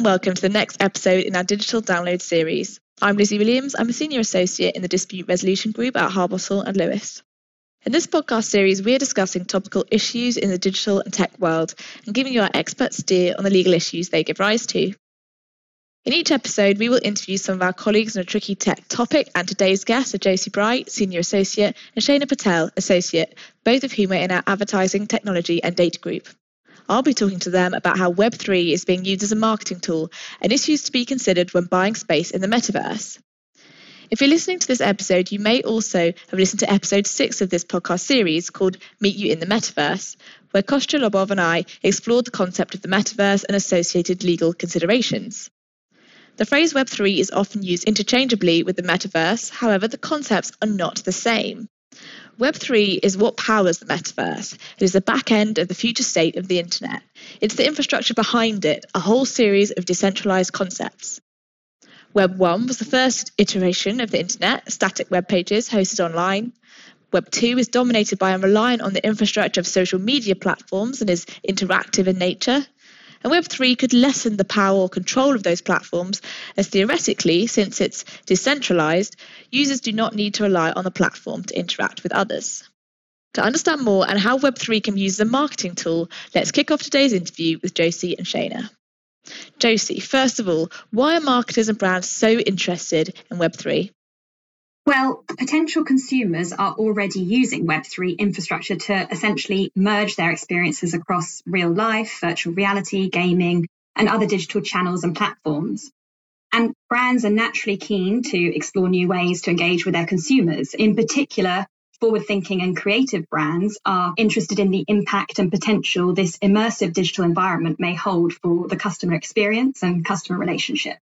And welcome to the next episode in our digital download series. I'm Lizzie Williams. I'm a senior associate in the dispute resolution group at Harbottle and Lewis. In this podcast series, we are discussing topical issues in the digital and tech world and giving you our expert steer on the legal issues they give rise to. In each episode, we will interview some of our colleagues on a tricky tech topic, and today's guests are Josie Bright, Senior Associate, and Shana Patel, Associate, both of whom are in our Advertising, Technology and Data Group. I'll be talking to them about how Web3 is being used as a marketing tool and issues to be considered when buying space in the metaverse. If you're listening to this episode, you may also have listened to episode six of this podcast series called Meet You in the Metaverse, where Kostya Lobov and I explored the concept of the metaverse and associated legal considerations. The phrase Web3 is often used interchangeably with the metaverse, however, the concepts are not the same. Web3 is what powers the metaverse. It is the back end of the future state of the internet. It's the infrastructure behind it, a whole series of decentralized concepts. Web 1 was the first iteration of the internet, static web pages hosted online. Web 2 is dominated by and reliant on the infrastructure of social media platforms and is interactive in nature. And Web3 could lessen the power or control of those platforms, as theoretically, since it's decentralized, users do not need to rely on the platform to interact with others. To understand more and how Web3 can be used as a marketing tool, let's kick off today's interview with Josie and Shana. Josie, first of all, why are marketers and brands so interested in Web3? Well, potential consumers are already using Web3 infrastructure to essentially merge their experiences across real life, virtual reality, gaming, and other digital channels and platforms. And brands are naturally keen to explore new ways to engage with their consumers. In particular, forward thinking and creative brands are interested in the impact and potential this immersive digital environment may hold for the customer experience and customer relationship.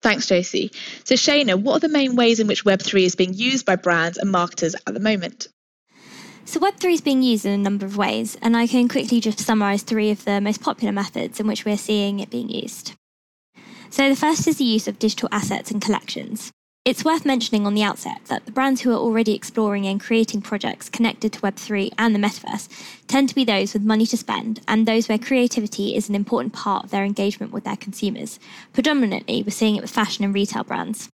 Thanks, Josie. So, Shana, what are the main ways in which Web3 is being used by brands and marketers at the moment? So, Web3 is being used in a number of ways, and I can quickly just summarise three of the most popular methods in which we're seeing it being used. So, the first is the use of digital assets and collections. It's worth mentioning on the outset that the brands who are already exploring and creating projects connected to Web3 and the metaverse tend to be those with money to spend and those where creativity is an important part of their engagement with their consumers. Predominantly, we're seeing it with fashion and retail brands.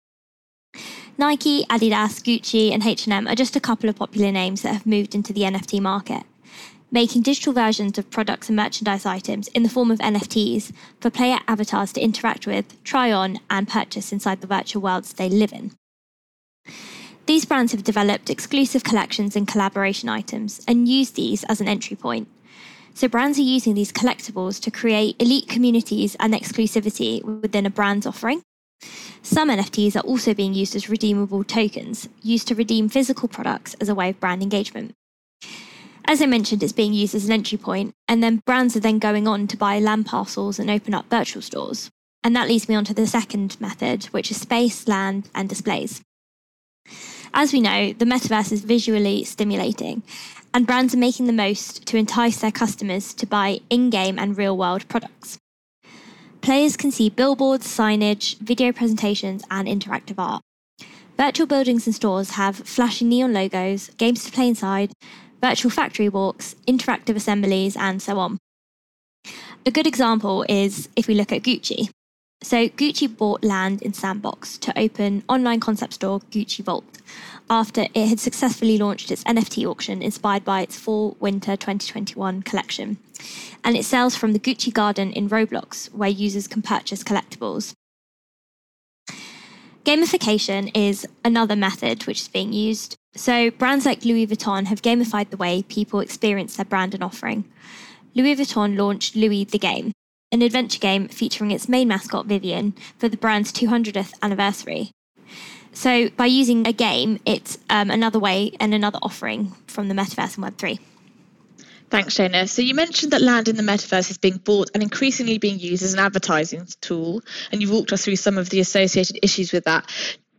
Nike, Adidas, Gucci, and H&M are just a couple of popular names that have moved into the NFT market making digital versions of products and merchandise items in the form of NFTs for player avatars to interact with, try on, and purchase inside the virtual worlds they live in. These brands have developed exclusive collections and collaboration items and use these as an entry point. So, brands are using these collectibles to create elite communities and exclusivity within a brand's offering. Some NFTs are also being used as redeemable tokens, used to redeem physical products as a way of brand engagement. As I mentioned, it's being used as an entry point, and then brands are then going on to buy land parcels and open up virtual stores. And that leads me on to the second method, which is space, land, and displays. As we know, the metaverse is visually stimulating, and brands are making the most to entice their customers to buy in game and real world products. Players can see billboards, signage, video presentations, and interactive art. Virtual buildings and stores have flashy neon logos, games to play inside, virtual factory walks, interactive assemblies, and so on. A good example is if we look at Gucci. So, Gucci bought land in Sandbox to open online concept store Gucci Vault after it had successfully launched its NFT auction inspired by its fall winter 2021 collection. And it sells from the Gucci Garden in Roblox, where users can purchase collectibles. Gamification is another method which is being used. So, brands like Louis Vuitton have gamified the way people experience their brand and offering. Louis Vuitton launched Louis the Game, an adventure game featuring its main mascot Vivienne for the brand's 200th anniversary. So, by using a game, it's um, another way and another offering from the metaverse and Web3. Thanks, Shana. So you mentioned that land in the metaverse is being bought and increasingly being used as an advertising tool, and you've walked us through some of the associated issues with that.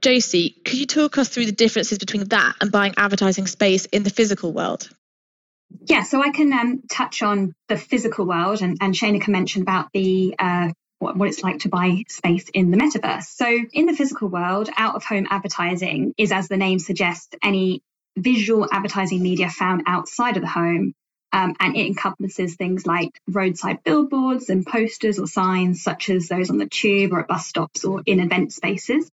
Josie, could you talk us through the differences between that and buying advertising space in the physical world? Yeah, so I can um, touch on the physical world, and, and Shana can mention about the uh, what, what it's like to buy space in the metaverse. So, in the physical world, out of home advertising is, as the name suggests, any visual advertising media found outside of the home Um, and it encompasses things like roadside billboards and posters or signs, such as those on the tube or at bus stops or in event spaces.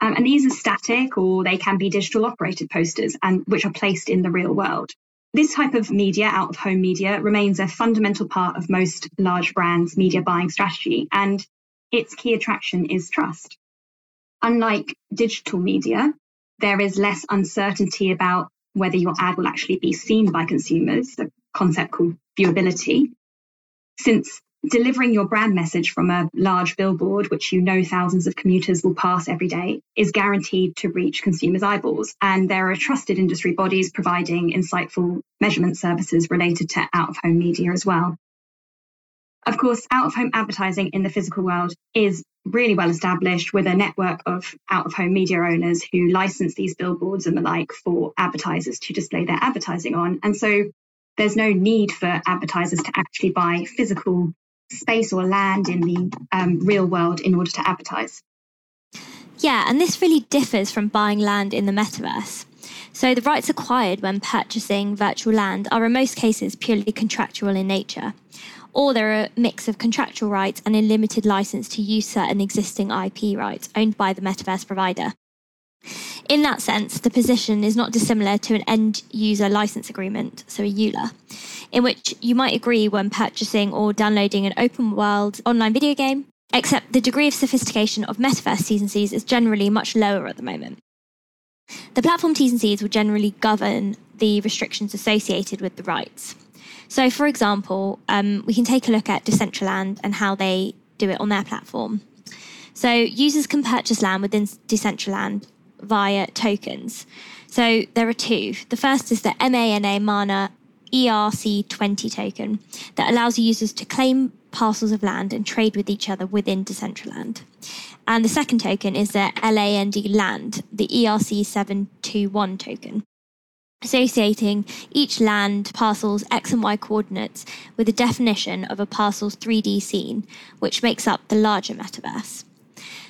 Um, and these are static or they can be digital operated posters and which are placed in the real world. This type of media, out of home media, remains a fundamental part of most large brands' media buying strategy, and its key attraction is trust. Unlike digital media, there is less uncertainty about whether your ad will actually be seen by consumers, a concept called viewability. Since delivering your brand message from a large billboard, which you know thousands of commuters will pass every day, is guaranteed to reach consumers' eyeballs. And there are trusted industry bodies providing insightful measurement services related to out of home media as well. Of course, out of home advertising in the physical world is really well established with a network of out of home media owners who license these billboards and the like for advertisers to display their advertising on. And so there's no need for advertisers to actually buy physical space or land in the um, real world in order to advertise. Yeah, and this really differs from buying land in the metaverse. So, the rights acquired when purchasing virtual land are in most cases purely contractual in nature, or they're a mix of contractual rights and a limited license to use certain existing IP rights owned by the metaverse provider. In that sense, the position is not dissimilar to an end user license agreement, so a EULA, in which you might agree when purchasing or downloading an open world online video game, except the degree of sophistication of metaverse T's and C's is generally much lower at the moment. The platform T's and C's will generally govern the restrictions associated with the rights. So, for example, um, we can take a look at Decentraland and how they do it on their platform. So, users can purchase land within Decentraland via tokens. So there are two. The first is the MANA Mana ERC20 token that allows users to claim parcels of land and trade with each other within Decentraland. And the second token is the LAND Land, the ERC721 token, associating each land parcel's X and Y coordinates with a definition of a parcel's 3D scene, which makes up the larger metaverse.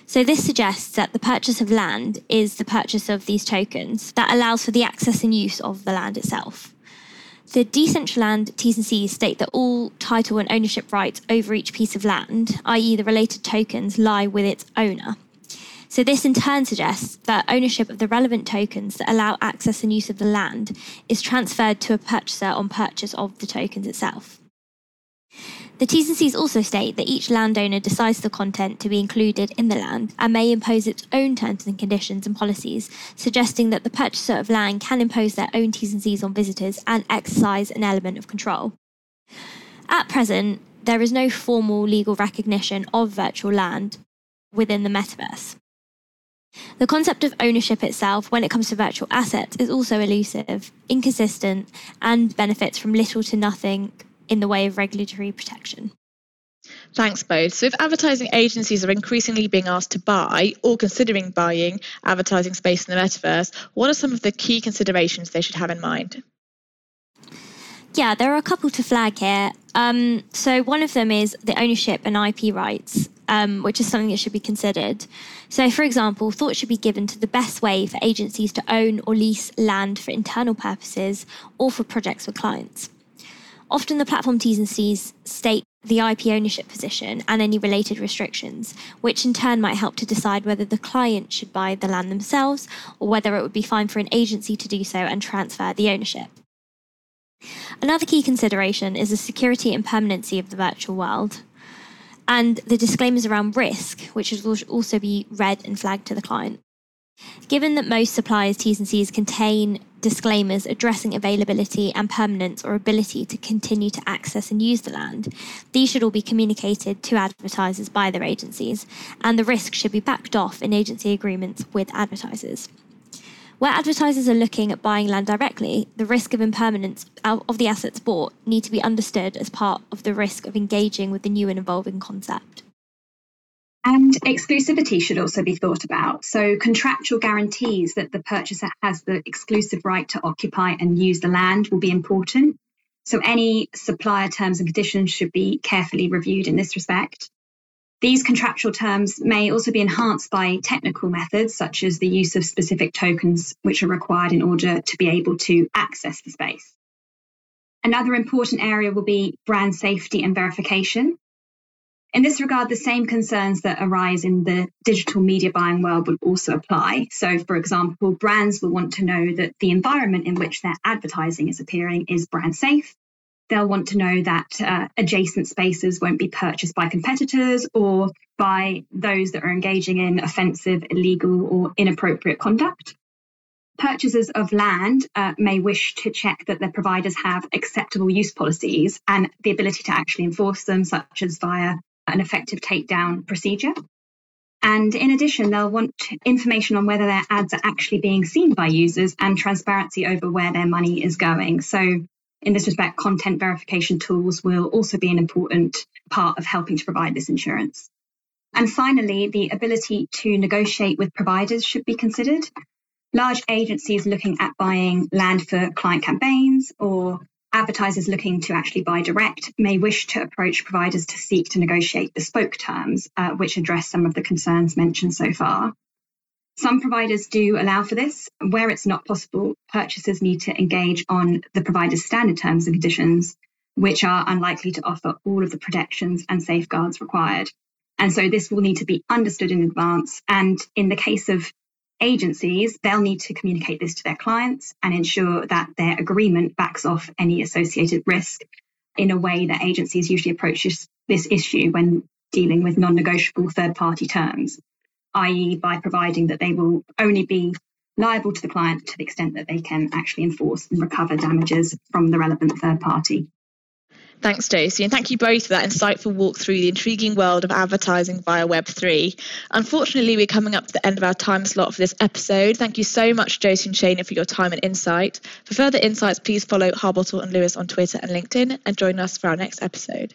So this suggests that the purchase of land is the purchase of these tokens that allows for the access and use of the land itself. The Decentraland T's and C's state that all title and ownership rights over each piece of land, i.e., the related tokens, lie with its owner. So, this in turn suggests that ownership of the relevant tokens that allow access and use of the land is transferred to a purchaser on purchase of the tokens itself. The T's and C's also state that each landowner decides the content to be included in the land and may impose its own terms and conditions and policies, suggesting that the purchaser of land can impose their own T's and C's on visitors and exercise an element of control. At present, there is no formal legal recognition of virtual land within the metaverse. The concept of ownership itself, when it comes to virtual assets, is also elusive, inconsistent, and benefits from little to nothing in the way of regulatory protection. Thanks both. So, if advertising agencies are increasingly being asked to buy or considering buying advertising space in the metaverse, what are some of the key considerations they should have in mind? Yeah, there are a couple to flag here. Um, so, one of them is the ownership and IP rights, um, which is something that should be considered. So, for example, thought should be given to the best way for agencies to own or lease land for internal purposes or for projects with clients. Often the platform T's and C's state the IP ownership position and any related restrictions, which in turn might help to decide whether the client should buy the land themselves or whether it would be fine for an agency to do so and transfer the ownership. Another key consideration is the security and permanency of the virtual world, and the disclaimers around risk, which should also be read and flagged to the client. Given that most suppliers' T's and C's contain disclaimers addressing availability and permanence or ability to continue to access and use the land, these should all be communicated to advertisers by their agencies, and the risk should be backed off in agency agreements with advertisers. Where advertisers are looking at buying land directly, the risk of impermanence of the assets bought need to be understood as part of the risk of engaging with the new and evolving concept. And exclusivity should also be thought about. So, contractual guarantees that the purchaser has the exclusive right to occupy and use the land will be important. So, any supplier terms and conditions should be carefully reviewed in this respect. These contractual terms may also be enhanced by technical methods, such as the use of specific tokens which are required in order to be able to access the space. Another important area will be brand safety and verification. In this regard, the same concerns that arise in the digital media buying world will also apply. So, for example, brands will want to know that the environment in which their advertising is appearing is brand safe. They'll want to know that uh, adjacent spaces won't be purchased by competitors or by those that are engaging in offensive, illegal, or inappropriate conduct. Purchasers of land uh, may wish to check that their providers have acceptable use policies and the ability to actually enforce them, such as via an effective takedown procedure. And in addition, they'll want information on whether their ads are actually being seen by users and transparency over where their money is going. So, in this respect, content verification tools will also be an important part of helping to provide this insurance. And finally, the ability to negotiate with providers should be considered. Large agencies looking at buying land for client campaigns or advertisers looking to actually buy direct may wish to approach providers to seek to negotiate bespoke terms, uh, which address some of the concerns mentioned so far. Some providers do allow for this. Where it's not possible, purchasers need to engage on the provider's standard terms and conditions, which are unlikely to offer all of the protections and safeguards required. And so this will need to be understood in advance. And in the case of agencies, they'll need to communicate this to their clients and ensure that their agreement backs off any associated risk in a way that agencies usually approach this, this issue when dealing with non negotiable third party terms, i.e., by providing that they will only be liable to the client to the extent that they can actually enforce and recover damages from the relevant third party. Thanks, Josie, and thank you both for that insightful walk through the intriguing world of advertising via Web3. Unfortunately, we're coming up to the end of our time slot for this episode. Thank you so much, Josie and Shana, for your time and insight. For further insights, please follow Harbottle and Lewis on Twitter and LinkedIn and join us for our next episode.